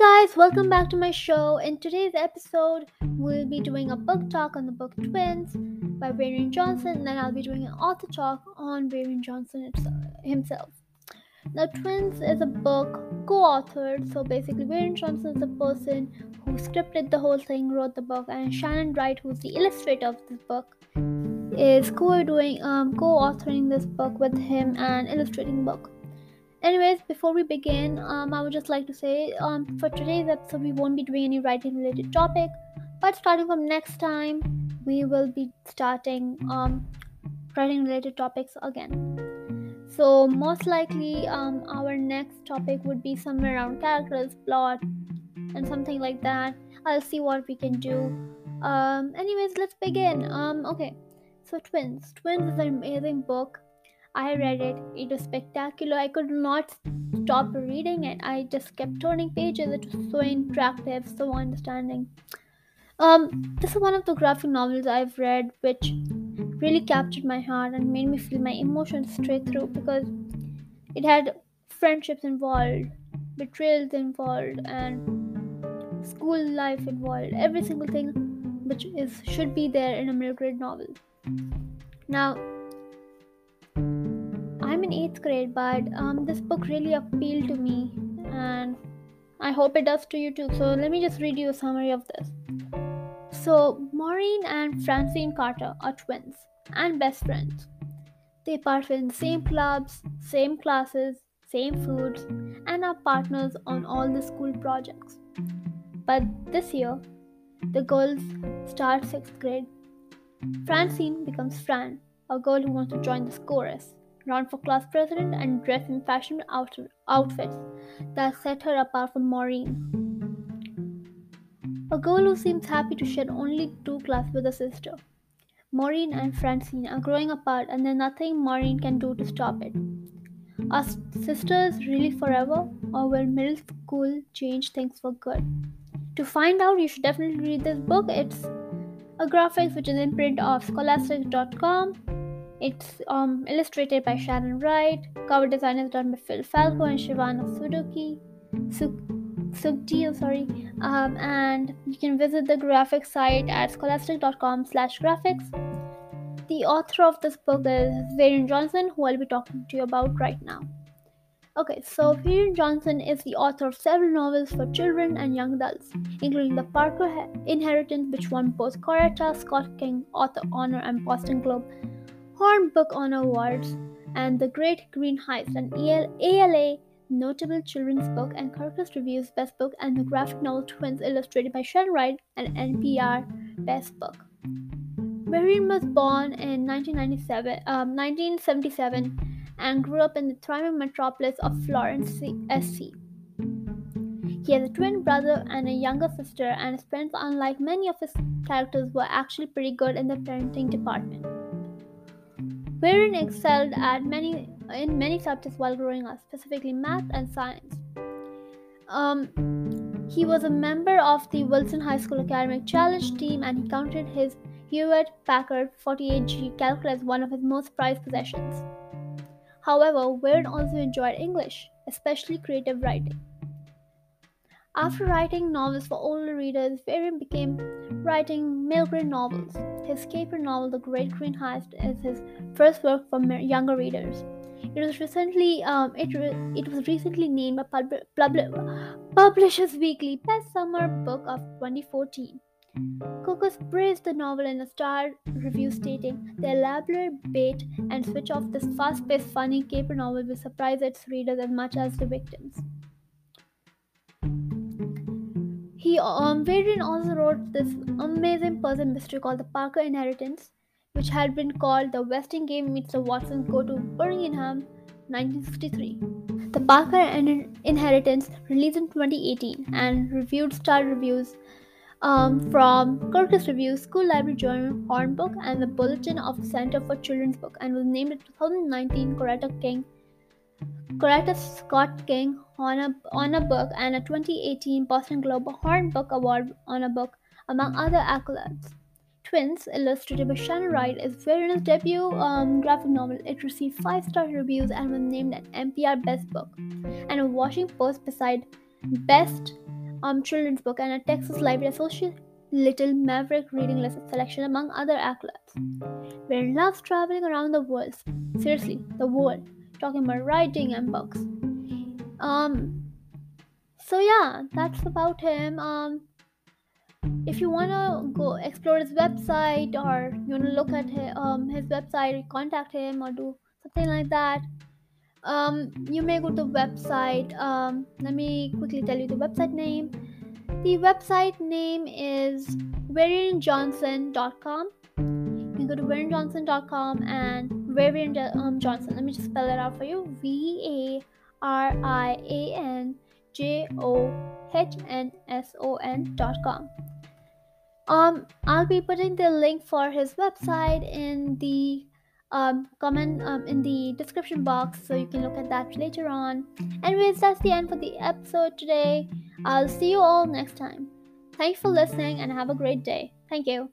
guys, welcome back to my show. In today's episode, we'll be doing a book talk on the book Twins by Varian Johnson, and then I'll be doing an author talk on Varian Johnson himself. Now, Twins is a book co authored, so basically, Varian Johnson is the person who scripted the whole thing, wrote the book, and Shannon Wright, who's the illustrator of this book, is co doing um, co authoring this book with him and illustrating book anyways before we begin um, i would just like to say um, for today's episode we won't be doing any writing related topic but starting from next time we will be starting um, writing related topics again. So most likely um, our next topic would be somewhere around characters plot and something like that. I'll see what we can do. Um, anyways let's begin. Um, okay. So twins. Twins is an amazing book I read it. It was spectacular. I could not stop reading it. I just kept turning pages. It was so interactive, so understanding. Um, this is one of the graphic novels I've read which really captured my heart and made me feel my emotions straight through because it had friendships involved, betrayals involved, and school life involved. Every single thing which is should be there in a middle grade novel. Now, I'm in eighth grade, but um, this book really appealed to me, and I hope it does to you too. So let me just read you a summary of this. So Maureen and Francine Carter are twins and best friends. They partake in the same clubs, same classes, same foods, and are partners on all the school projects. But this year, the girls start sixth grade. Francine becomes Fran, a girl who wants to join the chorus run for class president, and dress in fashion out- outfits that set her apart from Maureen. A girl who seems happy to share only two classes with a sister. Maureen and Francine are growing apart, and there's nothing Maureen can do to stop it. Are sisters really forever, or will middle school change things for good? To find out, you should definitely read this book. It's a Graphix which is in print of scholastic.com it's um, illustrated by Shannon Wright. Cover design is done by Phil Falco and Shivana Suduki. Sukji, sorry. Um, and you can visit the Graphix site at scholastic.com slash graphix. The author of this book is Varian Johnson, who I'll be talking to you about right now. Okay, so Varian Johnson is the author of several novels for children and young adults, including The Parker Inheritance, which won both Coretta Scott King Author Honor and Boston Globe Horn Book Honor Awards, and The Great Greene Heist, an ALA Notable Children's Book, and Kirkus Reviews Best Book, and the graphic novel Twins, illustrated by Shannon Wright, and NPR Best Book. Varian was born in 1997, um, 1977 and grew up in the thriving metropolis of Florence, SC. He has a twin brother and a younger sister, and his parents, unlike many of his characters, were actually pretty good in the parenting department. Varian excelled at many in many subjects while growing up, specifically math and science. Um, he was a member of the Wilson High School Academic Challenge team and he counted his Hewlett Packard 48G calculator as one of his most prized possessions. However, Varian also enjoyed English, especially creative writing. After writing novels for older readers, Varian began writing middle grade novels. His caper novel, The Great Greene Heist, is his first work for younger readers. It was recently um, it, re- it was recently named a pub- pub- Publishers Weekly Best Summer Book of 2014. Kirkus praised the novel in a star review stating, The elaborate bait and switch of this fast paced, funny caper novel will surprise its readers as much as the victims. He um, also wrote this amazing puzzle mystery called The Parker Inheritance, which had been called The Westing Game Meets the Watsons Go to Birmingham 1963. The Parker Inheritance released in 2018 and reviewed star reviews um, from Kirkus Reviews, School Library Journal, Horn Book, and the Bulletin of the Center for Children's Book, and was named a 2019 Coretta King Coretta Scott King Honor, a Book and a 2018 Boston Globe Horn Book Award on a Book, among other accolades. Twins, illustrated by Shannon Wright, is Varian's debut um, graphic novel. It received five star reviews and was named an NPR Best Book and a Washington Post beside Best um, children's book and a Texas Library Association Little Maverick reading list selection among other accolades. Varian loves traveling around the world. Seriously, the world. Talking about writing and books. Um so yeah, that's about him. Um if you wanna go explore his website or you wanna look at his, um, his website, contact him or do something like that, um, you may go to website. Um, let me quickly tell you the website name. The website name is varianjohnson.com. You can go to varianjohnson.com and Varian um, Johnson. Let me just spell it out for you. V A R I A N J O H N S O N dot com. Um, I'll be putting the link for his website in the um, comment um, in the description box so you can look at that later on. Anyways, that's the end for the episode today. I'll see you all next time. Thanks for listening and have a great day. Thank you.